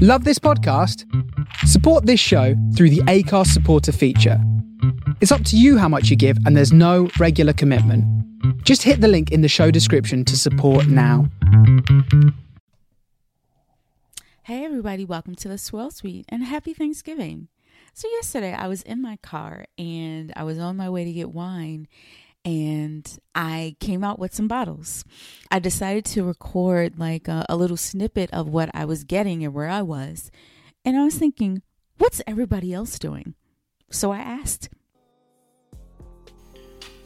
Love this podcast? Support this show through the Acast supporter feature. It's up to you how much you give, and there's no regular commitment. Just hit the link in the show description to support now. Hey, everybody, welcome to the Swirl Suite and happy Thanksgiving. So, yesterday I was in my car and I was on my way to get wine and I came out with some bottles. I decided to record like a, a, little snippet of what I was getting and where I was. And I was thinking, what's everybody else doing? So I asked.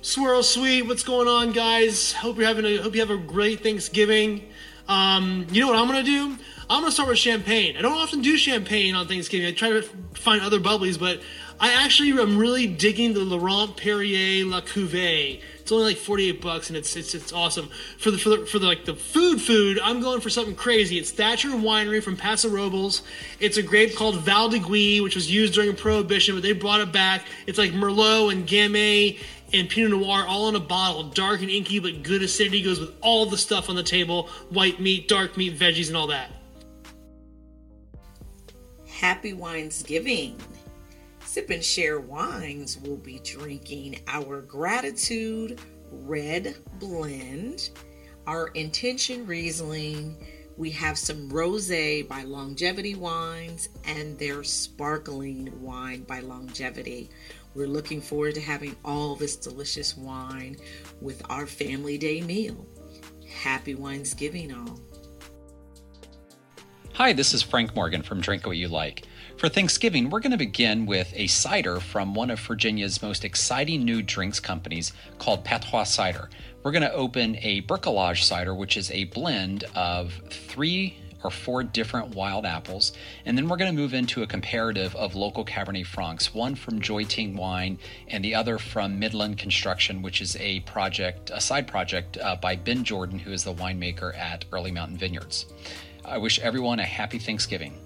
Swirl Suite, what's going on, guys? Hope you're having a hope you have a great Thanksgiving. Um, you know what I'm gonna do? I'm gonna start with champagne. I don't often do champagne on Thanksgiving. I try to find other bubblies, but I actually am really digging the Laurent Perrier La Cuvée. It's only like 48 bucks and it's it's it's awesome. For the for the for the like the food food, I'm going for something crazy. It's Thacher Winery from Paso Robles. It's a grape called Valdiguié, which was used during Prohibition, but they brought it back. It's like Merlot and Gamay and Pinot Noir all in a bottle, dark and inky, but good acidity goes with all the stuff on the table: white meat, dark meat, veggies, and all that. Happy Winesgiving. Sip and Share Wines We'll be drinking our Gratitude Red Blend, our Intention Riesling. We have some Rosé by Longevity Wines and their Sparkling Wine by Longevity. We're looking forward to having all this delicious wine with our family day meal. Happy Winesgiving, all. Hi, this is Frank Morgan from Drink What You Like. For Thanksgiving, we're going to begin with a cider from one of Virginia's most exciting new drinks companies called Patois Cider. We're going to open a bricolage cider, which is a blend of three or four different wild apples. And then we're going to move into a comparative of local Cabernet Francs, one from Joy Ting Wine and the other from Midland Construction, which is a project, a side project uh, by Ben Jordan, who is the winemaker at Early Mountain Vineyards. I wish everyone a happy Thanksgiving.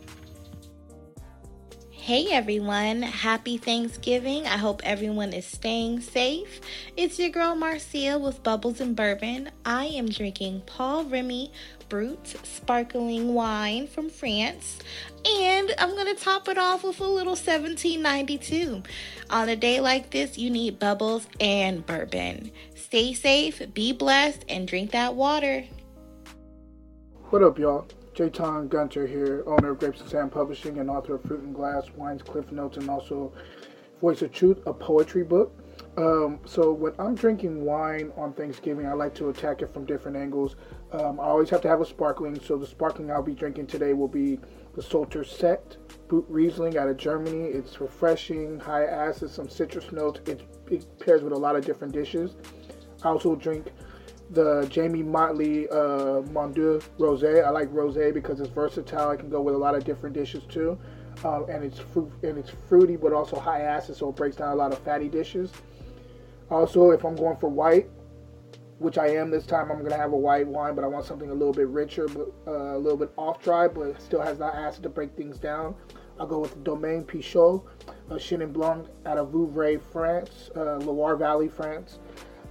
Hey everyone, happy Thanksgiving. I hope everyone is staying safe. It's your girl Marcia with Bubbles and Bourbon. I am drinking Paul Remy Brut sparkling wine from France, and I'm going to top it off with a little 1792. On a day like this, you need bubbles and bourbon. Stay safe, be blessed, and drink that water. What up, y'all? Jaton Gunter here, owner of Grapes and Sand Publishing and author of Fruit and Glass, Wines, Cliff Notes, and also Voice of Truth, a poetry book. Um, so when I'm drinking wine on Thanksgiving, I like to attack it from different angles. Um, I always have to have a sparkling, so the sparkling I'll be drinking today will be the Sulter Sekt Brut Riesling out of Germany. It's refreshing, high acid, some citrus notes. It, it pairs with a lot of different dishes. I also drink the Jaimee Motley uh, Mon Rosé. I like rosé because it's versatile. It can go with a lot of different dishes too, um, and it's fruit and it's fruity, but also high acid, so it breaks down a lot of fatty dishes. Also, if I'm going for white, which I am this time, I'm gonna have a white wine, but I want something a little bit richer, but uh, a little bit off dry, but still has that acid to break things down. I'll go with Domaine Pichot, a Chenin Blanc out of Vouvray, France, uh, Loire Valley, France.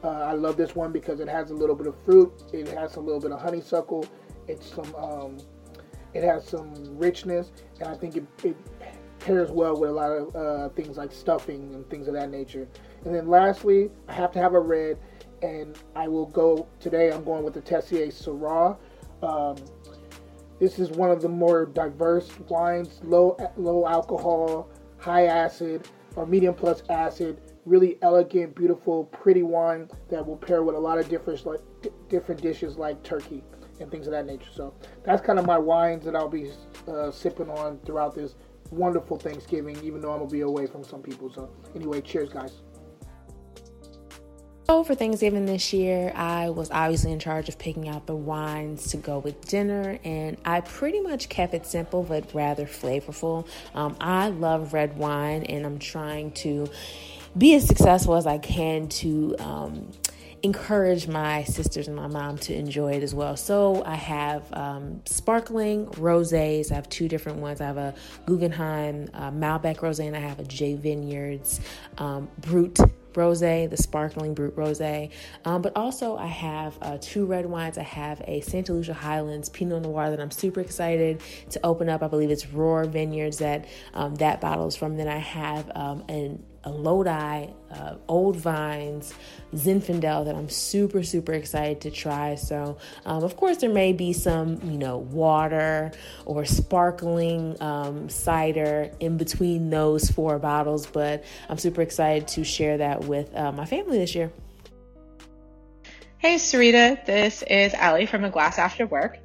Uh, I love this one because it has a little bit of fruit. It has a little bit of honeysuckle. It's some. Um, it has some richness, and I think it, it pairs well with a lot of uh, things like stuffing and things of that nature. And then lastly, I have to have a red, and I will go today. I'm going with the Tessier Syrah. Um, this is one of the more diverse wines, low low alcohol, high acid, or medium plus acid really elegant, beautiful, pretty wine that will pair with a lot of different like different dishes like turkey and things of that nature. So that's kind of my wines that I'll be uh, sipping on throughout this wonderful Thanksgiving, even though I'm gonna be away from some people. So anyway, cheers, guys. So for Thanksgiving this year, I was obviously in charge of picking out the wines to go with dinner, and I pretty much kept it simple but rather flavorful. Um, I love red wine, and I'm trying to be as successful as I can to um, encourage my sisters and my mom to enjoy it as well. So I have um, sparkling rosés. I have two different ones. I have a Guggenheim uh, Malbec rosé and I have a J Vineyards um, Brut rose, the sparkling brut rose. Um, but also, I have uh, two red wines. I have a Santa Lucia Highlands Pinot Noir that I'm super excited to open up. I believe it's Roar Vineyards that um, that bottle is from. Then I have um, an a Lodi, uh, Old Vines, Zinfandel that I'm super, super excited to try. So, um, of course, there may be some, you know, water or sparkling um, cider in between those four bottles, but I'm super excited to share that with uh, my family this year. Hey, Sarita, this is Alleigh from A Glass After Work.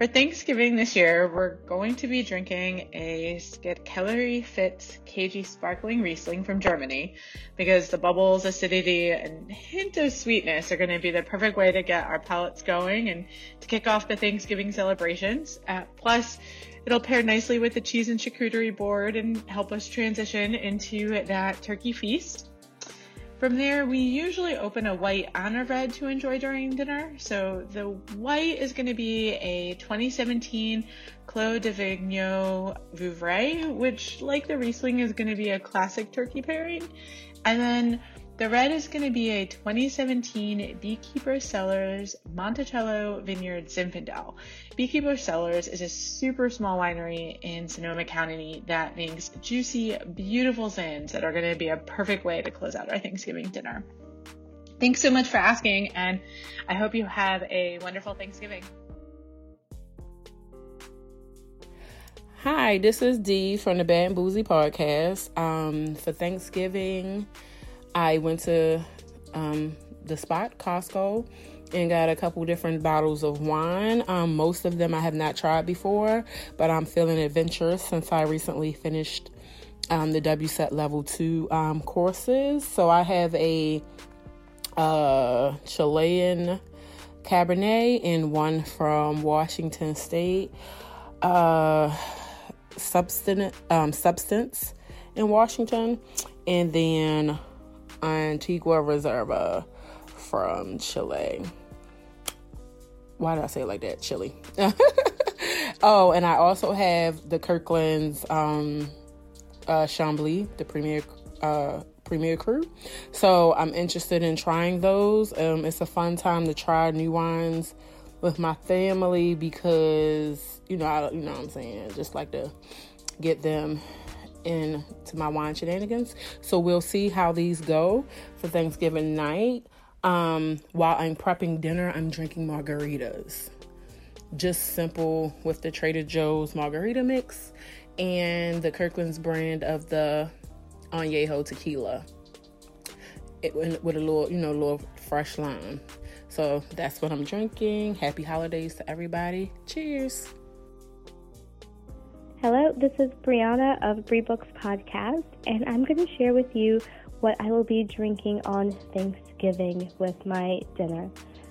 For Thanksgiving this year, we're going to be drinking a Spätkellery Fitz KG Sparkling Riesling from Germany because the bubbles, acidity, and hint of sweetness are going to be the perfect way to get our palates going and to kick off the Thanksgiving celebrations. Uh, plus, it'll pair nicely with the cheese and charcuterie board and help us transition into that turkey feast. From there, we usually open a white and a red to enjoy during dinner. So the white is going to be a 2017 Clos de Vigneault Vouvray, which, like the Riesling, is going to be a classic turkey pairing. And then the red is going to be a 2017 Beekeeper Cellars Monticello Vineyard Zinfandel. Beekeeper Cellars is a super small winery in Sonoma County that makes juicy, beautiful zins that are going to be a perfect way to close out our Thanksgiving dinner. Thanks so much for asking, and I hope you have a wonderful Thanksgiving. Hi, this is Dee from the Bad and Boozy podcast. Um, for Thanksgiving, I went to um, the spot, Costco, and got a couple different bottles of wine. Um, most of them I have not tried before, but I'm feeling adventurous since I recently finished um, the WSET Level 2 um, courses. So I have a uh, Chilean Cabernet and one from Washington State. Uh, substance, um, substance in Washington, and then Antigua Reserva from Chile. Why did I say it like that? Chile. oh, and I also have the Kirkland's um, uh, Chablis, the Premier uh, Premier Cru. So I'm interested in trying those. Um, it's a fun time to try new wines with my family because you know I you know what I'm saying just like to get them into my wine shenanigans. So we'll see how these go for Thanksgiving night. Um, while I'm prepping dinner, I'm drinking margaritas. Just simple with the Trader Joe's margarita mix and the Kirkland's brand of the Añejo tequila. It, with a little, you know, a little fresh lime. So that's what I'm drinking. Happy holidays to everybody. Cheers. Hello, this is Brionna of Bree Books Podcast, and I'm going to share with you what I will be drinking on Thanksgiving with my dinner.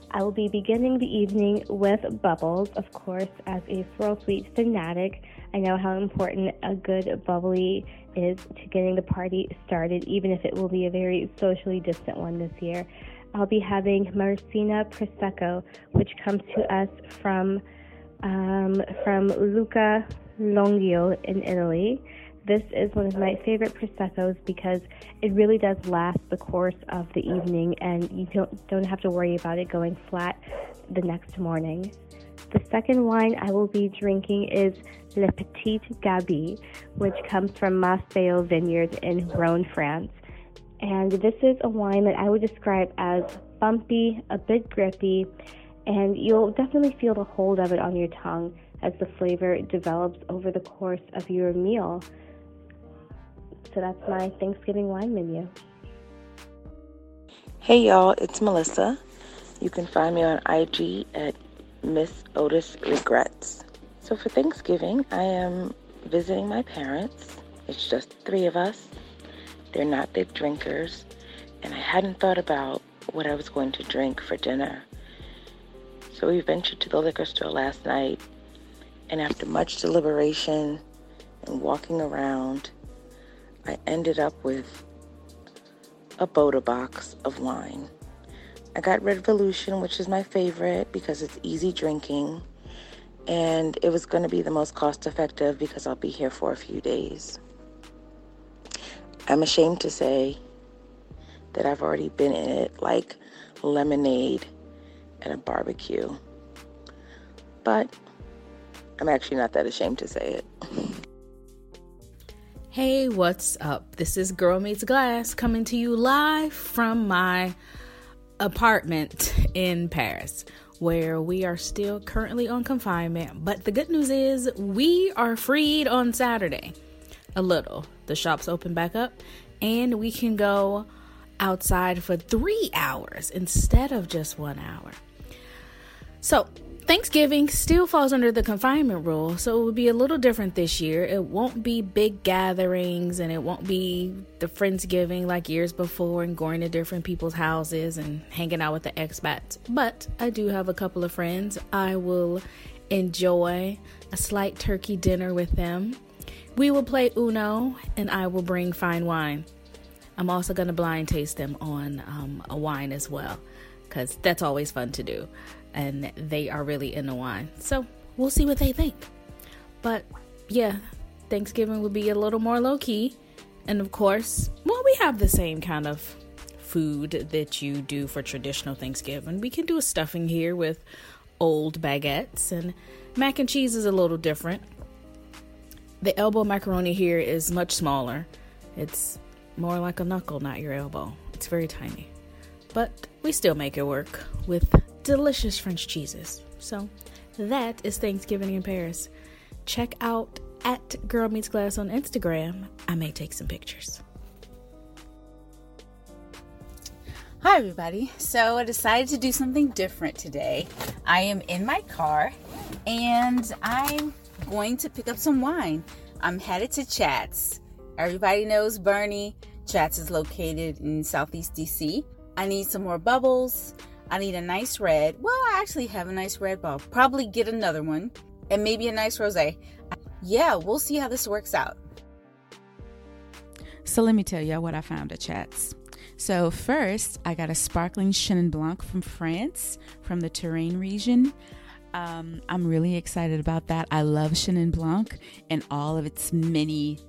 I will be beginning the evening with bubbles, of course, as a Swirl Suite fanatic. I know how important a good bubbly is to getting the party started, even if it will be a very socially distant one this year. I'll be having Marcina Prosecco, which comes to us from um, from Luca Longuio in Italy. This is one of my favorite proseccos because it really does last the course of the evening, and you don't don't have to worry about it going flat the next morning. The second wine I will be drinking is Le Petit Gaby, which comes from Masdéo Vineyards in Rhone, France. And this is a wine that I would describe as bumpy, a bit grippy, and you'll definitely feel the hold of it on your tongue as the flavor develops over the course of your meal. So that's my Thanksgiving wine menu. Hey y'all, it's Melissa. You can find me on IG at Miss Otis Regrets. So for Thanksgiving, I am visiting my parents. It's just three of us. They're not big drinkers, and I hadn't thought about what I was going to drink for dinner. So we ventured to the liquor store last night and after much deliberation and walking around, I ended up with a Bota box of wine. I got Revolution, which is my favorite because it's easy drinking, and it was going to be the most cost effective because I'll be here for a few days. I'm ashamed to say that I've already been in it, like lemonade and a barbecue. But I'm actually not that ashamed to say it. Hey, what's up? This is Girl Meets Glass coming to you live from my apartment in Paris, where we are still currently on confinement. But the good news is we are freed on Saturday. A little. The shops open back up, and we can go outside for three hours instead of just one hour. So, Thanksgiving still falls under the confinement rule, so it will be a little different this year. It won't be big gatherings and it won't be the Friendsgiving like years before and going to different people's houses and hanging out with the expats. But I do have a couple of friends. I will enjoy a slight turkey dinner with them. We will play Uno and I will bring fine wine. I'm also going to blind taste them on um, a wine as well because that's always fun to do and they are really into wine. So we'll see what they think. But yeah, Thanksgiving will be a little more low key. And of course, well, we have the same kind of food that you do for traditional Thanksgiving. We can do a stuffing here with old baguettes, and mac and cheese is a little different. The elbow macaroni here is much smaller. It's more like a knuckle, not your elbow. It's very tiny. But we still make it work with delicious French cheeses. So that is Thanksgiving in Paris. Check out at Girl Meets Glass on Instagram. I may take some pictures. Hi, everybody. So, I decided to do something different today. I am in my car and I'm going to pick up some wine. I'm headed to Chats. Everybody knows Bernie. Chats is located in Southeast DC. I need some more bubbles. I need a nice red. Well, I actually have a nice red, but probably get another one. And maybe a nice rose. Yeah, we'll see how this works out. So let me tell you what I found at Chats. So first, I got a sparkling Chenin Blanc from France, from the Touraine region. Um, I'm really excited about that. I love Chenin Blanc and all of its many.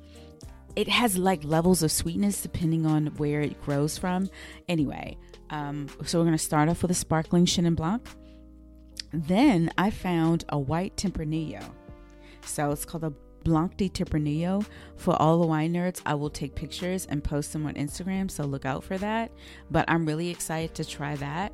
It has like levels of sweetness depending on where it grows from. Anyway, um, so we're going to start off with a sparkling Chenin Blanc. Then I found a white Tempranillo. So it's called a Blanc de Tempranillo. For all the wine nerds, I will take pictures and post them on Instagram, so look out for that. But I'm really excited to try that.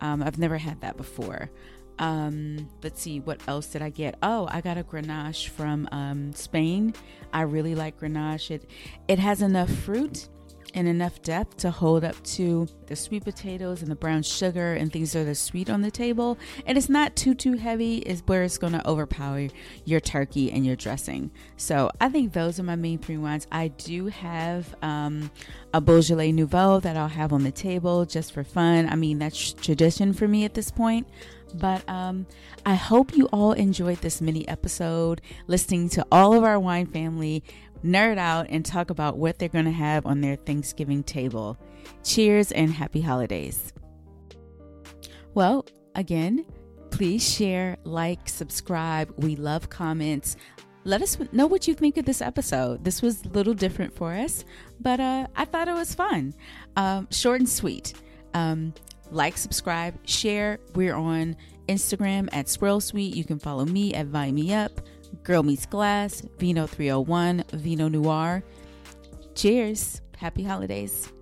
Um, I've never had that before. Um, let's see, what else did I get? Oh, I got a Grenache from um, Spain. I really like Grenache. It it has enough fruit and enough depth to hold up to the sweet potatoes and the brown sugar and things that are sweet on the table. And it's not too too heavy, is where it's gonna overpower your turkey and your dressing. So I think those are my main three wines. I do have um, a Beaujolais Nouveau that I'll have on the table just for fun. I mean that's tradition for me at this point. But um, I hope you all enjoyed this mini episode, listening to all of our wine family nerd out and talk about what they're going to have on their Thanksgiving table. Cheers and happy holidays. Well, again, please share, like, subscribe. We love comments. Let us know what you think of this episode. This was a little different for us, but uh, I thought it was fun. Um, short and sweet. Um, like, subscribe, share. We're on Instagram at Swirl Suite. You can follow me at Vine Me Up. Girl Meets Glass, Vino 301, Vino Noire. Cheers. Happy holidays.